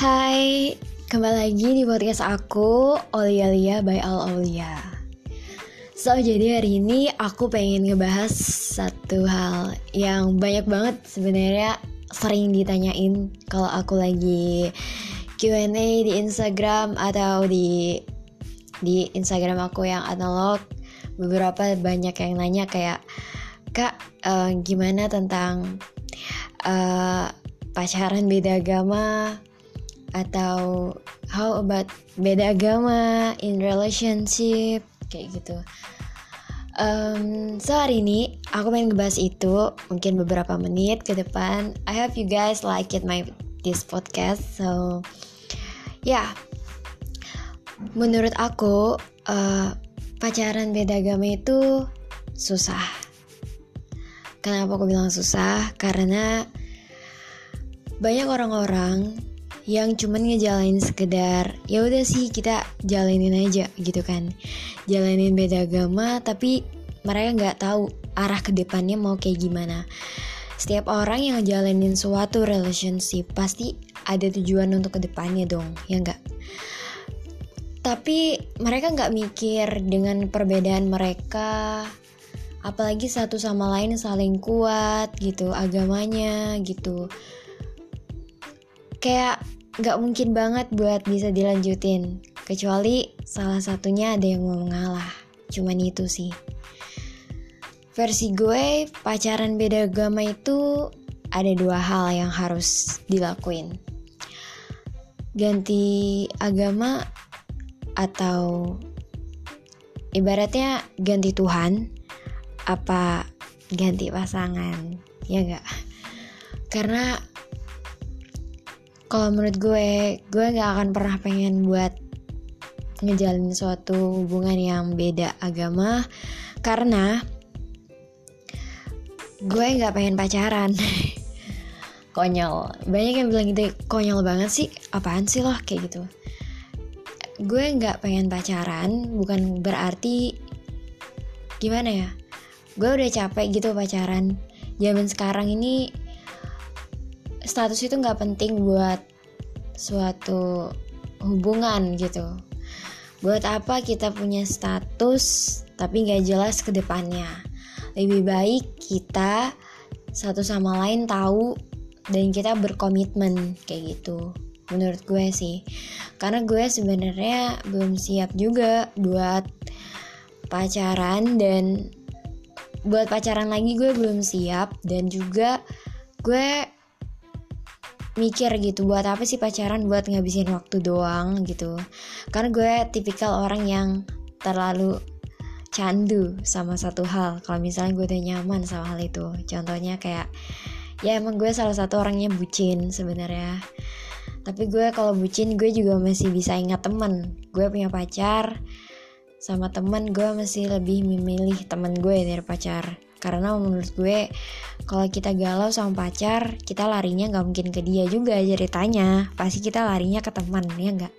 Hai, kembali lagi di podcast aku Olia Lia by Al Aulia. So, jadi hari ini aku pengen ngebahas satu hal yang banyak banget sebenarnya sering ditanyain kalau aku lagi Q&A di Instagram atau di di Instagram aku yang analog beberapa banyak yang nanya kayak kak uh, gimana tentang uh, pacaran beda agama atau how about beda agama in relationship kayak gitu. Um, so hari ini aku pengen ngebahas itu mungkin beberapa menit ke depan. I hope you guys like it my this podcast. So ya, yeah. menurut aku uh, pacaran beda agama itu susah. Kenapa aku bilang susah? Karena banyak orang-orang yang cuman ngejalanin sekedar ya udah sih kita jalanin aja gitu kan. Jalanin beda agama tapi mereka nggak tahu arah ke depannya mau kayak gimana. Setiap orang yang ngejalanin suatu relationship pasti ada tujuan untuk ke depannya dong ya nggak? Tapi mereka nggak mikir dengan perbedaan mereka apalagi satu sama lain saling kuat gitu agamanya gitu kayak nggak mungkin banget buat bisa dilanjutin. Kecuali salah satunya ada yang mau mengalah. Cuman itu sih. Versi gue pacaran beda agama itu ada dua hal yang harus dilakuin. Ganti agama atau ibaratnya ganti Tuhan apa ganti pasangan ya enggak karena kalau menurut gue gue nggak akan pernah pengen buat ngejalin suatu hubungan yang beda agama karena gue nggak pengen pacaran. Konyol. Banyak yang bilang gitu konyol banget sih. Apaan sih loh kayak gitu. Gue nggak pengen pacaran bukan berarti gimana ya? Gue udah capek gitu pacaran. Zaman sekarang ini status itu nggak penting buat suatu hubungan gitu. Buat apa kita punya status tapi nggak jelas ke depannya? Lebih baik kita satu sama lain tahu dan kita berkomitmen kayak gitu. Menurut gue sih. Karena gue sebenarnya belum siap juga buat pacaran dan buat pacaran lagi gue belum siap dan juga gue mikir gitu buat apa sih pacaran? Buat ngabisin waktu doang gitu. Karena gue tipikal orang yang terlalu candu sama satu hal. Kalau misalnya gue udah nyaman sama hal itu. Contohnya kayak ya emang gue salah satu orangnya bucin sebenarnya. Tapi gue kalau bucin gue juga masih bisa ingat temen. Gue punya pacar sama temen gue masih lebih memilih temen gue dari pacar karena menurut gue kalau kita galau sama pacar kita larinya nggak mungkin ke dia juga ceritanya. Pasti kita larinya ke teman ya nggak?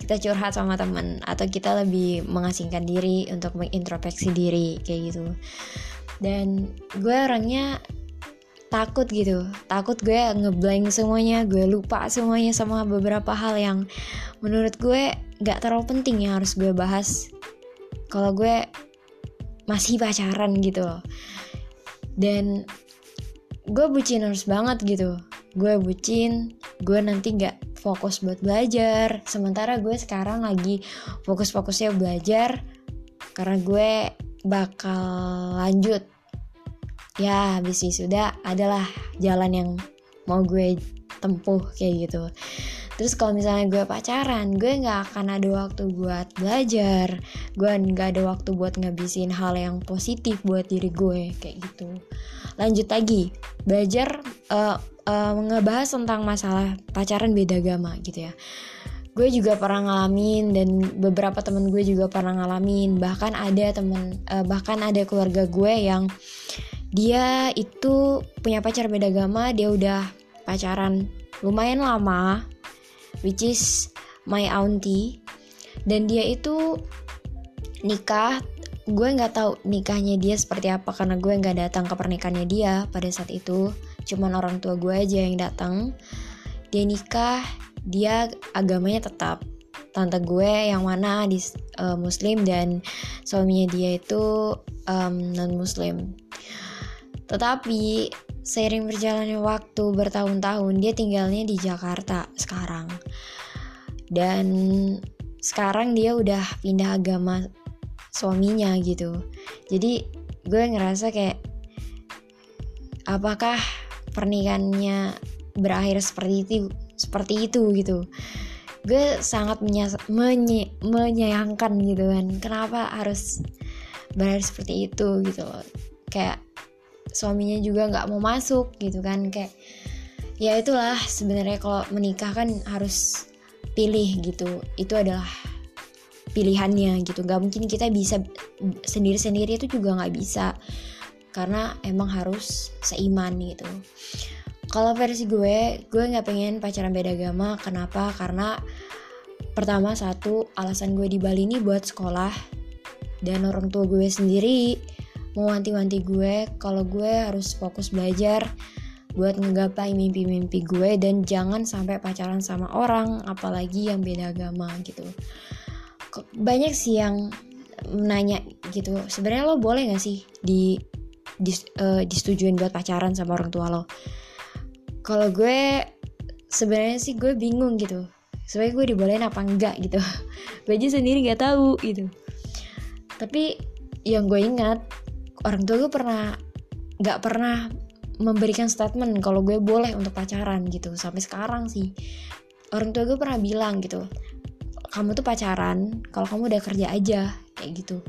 Kita curhat sama teman atau kita lebih mengasingkan diri untuk mengintrospeksi diri kayak gitu. Dan gue orangnya takut gitu. Takut gue ngeblank semuanya gue lupa semuanya sama beberapa hal yang menurut gue nggak terlalu penting yang harus gue bahas. Kalau gue masih pacaran gitu. Loh dan gue bucin harus banget gitu. Gue bucin gue nanti nggak fokus buat belajar. Sementara gue sekarang lagi fokus-fokusnya belajar karena gue bakal lanjut. Ya habis sudah adalah jalan yang mau gue tempuh kayak gitu terus kalau misalnya gue pacaran gue nggak akan ada waktu buat belajar. Gue nggak ada waktu buat ngabisin hal yang positif buat diri gue kayak gitu. Lanjut lagi belajar uh, uh, ngebahas tentang masalah pacaran beda agama gitu ya. Gue juga pernah ngalamin dan beberapa temen gue juga pernah ngalamin. Bahkan ada temen uh, bahkan ada keluarga gue yang dia itu punya pacar beda agama dia udah pacaran lumayan lama which is my auntie. Dan dia itu nikah. Gue nggak tahu nikahnya dia seperti apa karena gue nggak datang ke pernikahannya dia pada saat itu. Cuman orang tua gue aja yang datang. Dia nikah. Dia agamanya tetap. Tante gue yang mana di uh, muslim dan suaminya dia itu um, non muslim tetapi seiring berjalannya waktu bertahun-tahun dia tinggalnya di Jakarta sekarang. Dan sekarang dia udah pindah agama suaminya gitu. Jadi gue ngerasa kayak apakah pernikahannya berakhir seperti itu seperti itu gitu? Gue sangat menye menyayangkan gitu kan kenapa harus berakhir seperti itu gitu loh. Kayak suaminya juga nggak mau masuk gitu kan. Kayak ya itulah sebenarnya kalau menikah kan harus pilih gitu. Itu adalah pilihannya gitu. Nggak mungkin kita bisa sendiri sendiri itu juga nggak bisa. Karena emang harus seiman gitu. Kalau versi gue gue nggak pengen pacaran beda agama. Kenapa? Karena pertama satu alasan gue di Bali ini buat sekolah. Dan orang tua gue sendiri mau wanti-wanti gue kalau gue harus fokus belajar buat ngegapai mimpi-mimpi gue dan jangan sampai pacaran sama orang apalagi yang beda agama gitu. Banyak sih yang nanya gitu sebenarnya lo boleh gak sih di, di uh, disetujuin buat pacaran sama orang tua lo? Kalau gue sebenarnya sih gue bingung gitu sebenarnya gue dibolehin apa enggak gitu. Gue aja sendiri nggak tahu gitu. Tapi yang gue ingat orang tua gue pernah nggak pernah memberikan statement kalau gue boleh untuk pacaran gitu. Sampai sekarang sih. Orang tua gue pernah bilang gitu kamu tuh pacaran kalau kamu udah kerja aja kayak gitu.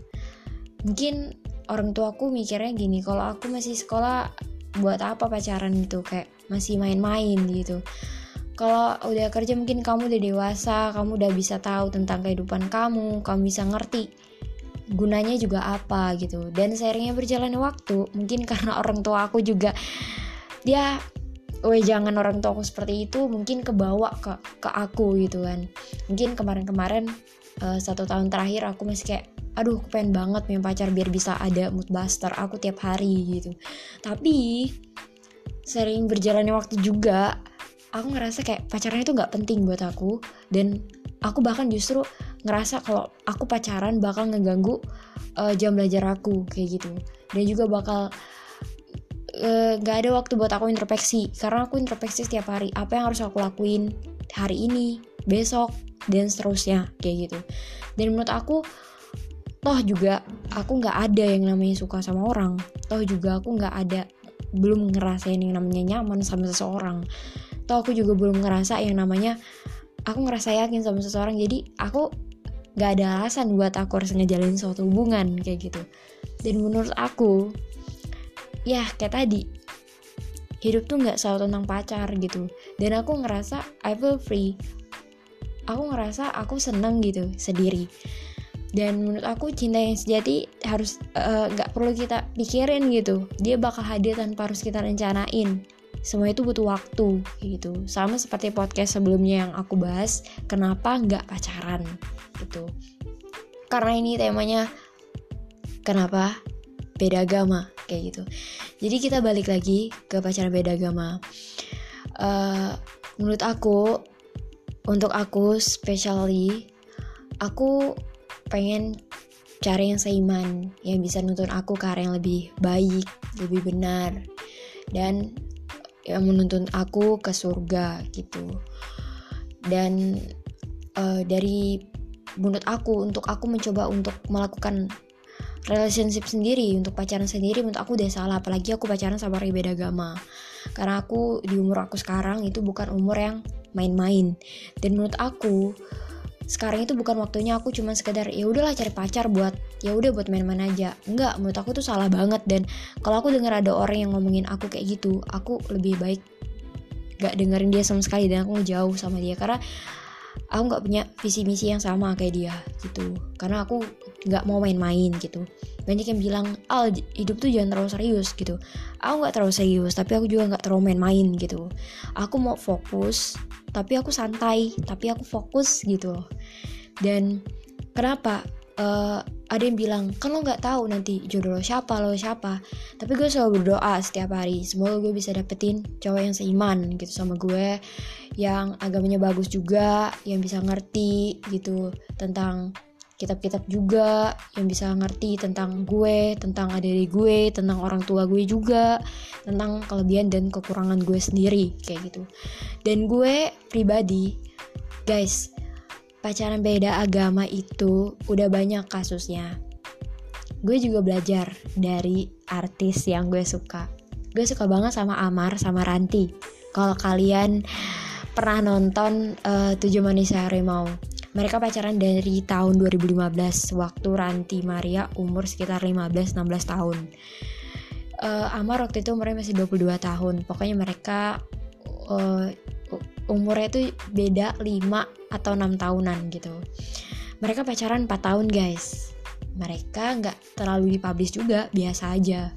Mungkin orang tua aku mikirnya gini kalau aku masih sekolah buat apa pacaran gitu? Kayak masih main-main gitu. Kalau udah kerja mungkin kamu udah dewasa kamu udah bisa tahu tentang kehidupan kamu kamu bisa ngerti gunanya juga apa gitu. Dan seiringnya berjalannya waktu mungkin karena orang tua aku juga dia Weh jangan orang tua aku seperti itu mungkin kebawa ke ke aku gitu kan. Mungkin kemarin-kemarin uh, satu tahun terakhir aku masih kayak aduh aku pengen banget punya pacar biar bisa ada mood buster aku tiap hari gitu. Tapi sering berjalannya waktu juga aku ngerasa kayak pacaran itu nggak penting buat aku. Dan aku bahkan justru ngerasa kalau aku pacaran bakal ngeganggu uh, jam belajar aku kayak gitu. Dan juga bakal eh, nggak uh, ada waktu buat aku introspeksi karena aku introspeksi setiap hari apa yang harus aku lakuin hari ini besok dan seterusnya kayak gitu. Dan menurut aku toh juga aku nggak ada yang namanya suka sama orang. Toh juga aku nggak ada belum ngerasain yang namanya nyaman sama seseorang. Toh aku juga belum ngerasa yang namanya aku ngerasa yakin sama seseorang jadi aku gak ada alasan buat aku harus ngejalin suatu hubungan kayak gitu. Dan menurut aku ya kayak tadi hidup tuh nggak selalu tentang pacar gitu. Dan aku ngerasa I feel free. Aku ngerasa aku seneng gitu sendiri. Dan menurut aku cinta yang sejati harus eh, nggak uh, perlu kita pikirin gitu. Dia bakal hadir tanpa harus kita rencanain. Semua itu butuh waktu gitu. Sama seperti podcast sebelumnya yang aku bahas kenapa nggak pacaran gitu. Karena ini temanya kenapa beda agama kayak gitu. Jadi kita balik lagi ke pacaran beda agama. Uh, menurut aku untuk aku especially aku pengen cari yang seiman yang bisa nuntun aku ke arah yang lebih baik lebih benar dan yang menuntun aku ke surga gitu. Dan uh, dari menurut aku untuk aku mencoba untuk melakukan relationship sendiri untuk pacaran sendiri menurut aku udah salah. Apalagi aku pacaran sama orang beda agama karena aku di umur aku sekarang itu bukan umur yang main-main. Dan menurut aku sekarang itu bukan waktunya aku cuma sekedar ya udahlah cari pacar buat ya udah buat main-main aja. Enggak menurut aku tuh salah banget. Dan kalau aku dengar ada orang yang ngomongin aku kayak gitu aku lebih baik gak dengerin dia sama sekali dan aku jauh sama dia. Karena aku nggak punya visi misi yang sama kayak dia gitu. Karena aku nggak mau main-main gitu. Banyak yang bilang al hidup tuh jangan terlalu serius gitu. Aku nggak terlalu serius tapi aku juga nggak terlalu main-main gitu. Aku mau fokus tapi aku santai tapi aku fokus gitu. Dan kenapa? Uh, ada yang bilang kan lo nggak tahu nanti jodoh lo siapa lo siapa tapi gue selalu berdoa setiap hari semoga gue bisa dapetin cowok yang seiman gitu sama gue yang agamanya bagus juga yang bisa ngerti gitu tentang kitab-kitab juga yang bisa ngerti tentang gue, tentang adik gue, tentang orang tua gue juga, tentang kelebihan dan kekurangan gue sendiri kayak gitu. Dan gue pribadi, guys, pacaran beda agama itu udah banyak kasusnya. Gue juga belajar dari artis yang gue suka. Gue suka banget sama Amar sama Ranti. Kalau kalian pernah nonton uh, Tujuh Manusia Harimau mereka pacaran dari tahun 2015 waktu Ranti Maria umur sekitar 15-16 tahun. Uh, Amar waktu itu umurnya masih 22 tahun. Pokoknya mereka uh, umurnya itu beda 5 atau 6 tahunan gitu. Mereka pacaran 4 tahun guys. Mereka nggak terlalu dipublish juga, biasa aja.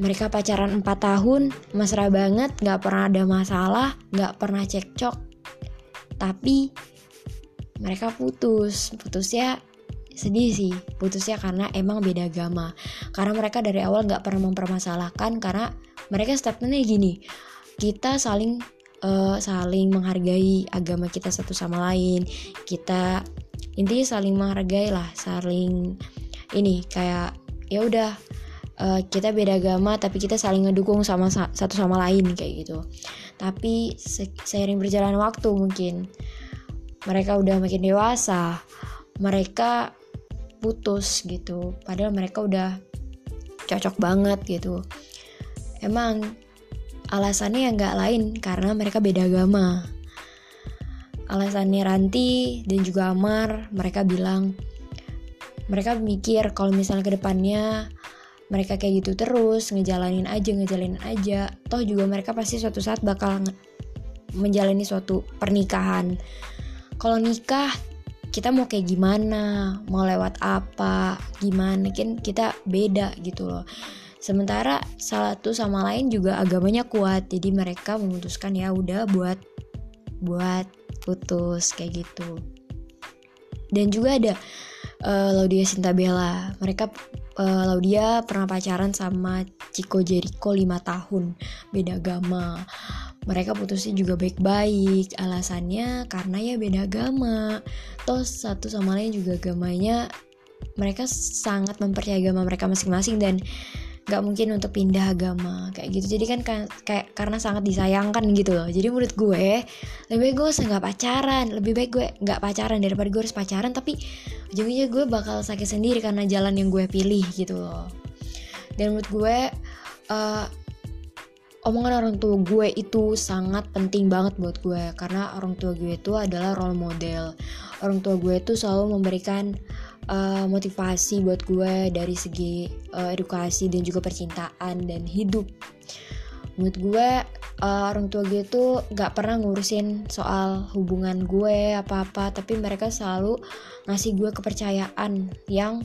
Mereka pacaran 4 tahun, mesra banget, nggak pernah ada masalah, nggak pernah cekcok. Tapi mereka putus putusnya sedih sih putusnya karena emang beda agama karena mereka dari awal nggak pernah mempermasalahkan karena mereka statementnya gini kita saling uh, saling menghargai agama kita satu sama lain. Kita intinya saling menghargai lah saling ini kayak ya udah uh, kita beda agama tapi kita saling ngedukung sama satu sama lain kayak gitu. Tapi se seiring berjalan waktu mungkin mereka udah makin dewasa mereka putus gitu. Padahal mereka udah cocok banget gitu. Emang alasannya yang nggak lain karena mereka beda agama. Alasannya Ranti dan juga Amar mereka bilang mereka mikir kalau misalnya ke depannya mereka kayak gitu terus ngejalanin aja ngejalanin aja toh juga mereka pasti suatu saat bakal menjalani suatu pernikahan. Kalau nikah kita mau kayak gimana? Mau lewat apa? Gimana? Kan kita beda gitu loh sementara satu sama lain juga agamanya kuat jadi mereka memutuskan ya udah buat buat putus kayak gitu. Dan juga ada uh, Laudia Sintabella mereka uh, Laudia pernah pacaran sama Chico Jericho 5 tahun. Beda agama. Mereka putusnya juga baik-baik. Alasannya karena ya beda agama. Toh satu sama lain juga agamanya mereka sangat mempercayai agama mereka masing-masing dan gak mungkin untuk pindah agama kayak gitu. Jadi kan kayak karena sangat disayangkan gitu loh. Jadi menurut gue lebih baik gue nggak pacaran. Lebih baik gue nggak pacaran daripada gue harus pacaran tapi ujungnya gue bakal sakit sendiri karena jalan yang gue pilih gitu loh. Dan menurut gue uh, omongan orang tua gue itu sangat penting banget buat gue. Karena orang tua gue itu adalah role model. Orang tua gue itu selalu memberikan uh, motivasi buat gue dari segi uh, edukasi dan juga percintaan dan hidup. Menurut gue uh, orang tua gue itu gak pernah ngurusin soal hubungan gue apa-apa tapi mereka selalu ngasih gue kepercayaan yang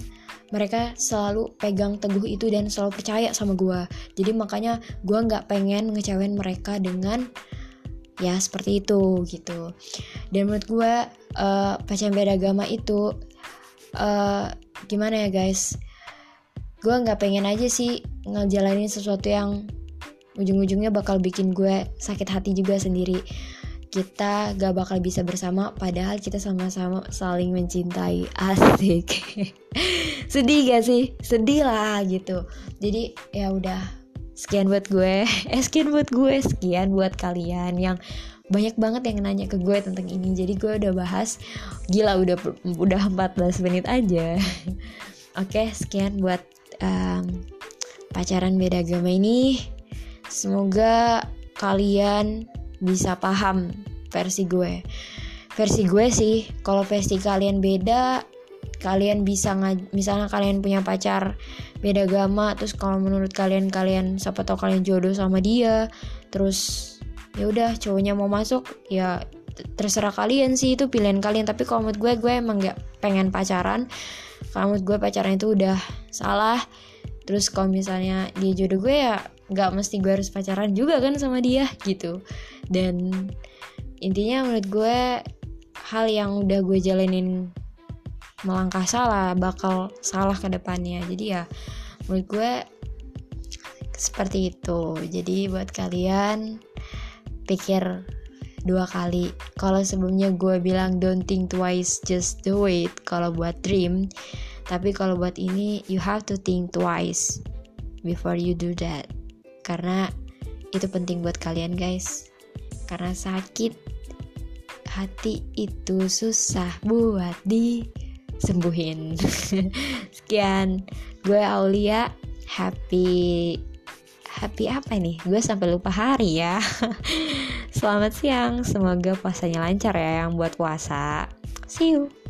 mereka selalu pegang teguh itu dan selalu percaya sama gue. Jadi makanya gue nggak pengen ngecewain mereka dengan ya seperti itu gitu. Dan menurut gue uh, pacaran beda agama itu uh, gimana ya guys? Gue nggak pengen aja sih ngejalanin sesuatu yang ujung-ujungnya bakal bikin gue sakit hati juga sendiri. Kita gak bakal bisa bersama padahal kita sama-sama saling mencintai. Asik. Sedih gak sih? Sedih lah gitu. Jadi ya udah. Sekian buat gue. Eh sekian buat gue. Sekian buat kalian yang banyak banget yang nanya ke gue tentang ini. Jadi gue udah bahas gila udah udah 14 menit aja. Oke sekian buat um, pacaran beda agama ini. Semoga kalian bisa paham versi gue. Versi gue sih kalau versi kalian beda kalian bisa misalnya kalian punya pacar beda agama terus kalau menurut kalian kalian siapa tau kalian jodoh sama dia terus ya udah cowoknya mau masuk ya terserah kalian sih itu pilihan kalian. Tapi kalau menurut gue gue emang gak pengen pacaran. Kalau menurut gue pacaran itu udah salah. Terus kalau misalnya dia jodoh gue ya nggak mesti gue harus pacaran juga kan sama dia gitu. Dan intinya menurut gue hal yang udah gue jalanin melangkah salah bakal salah ke depannya. Jadi ya menurut gue seperti itu. Jadi buat kalian pikir dua kali. Kalau sebelumnya gue bilang don't think twice just do it. Kalau buat dream tapi kalau buat ini you have to think twice before you do that. Karena itu penting buat kalian guys. Karena sakit hati itu susah buat disembuhin. Sekian. Gue Aulia. Happy happy apa nih gue sampai lupa hari ya. Selamat siang. Semoga puasanya lancar ya yang buat puasa. See you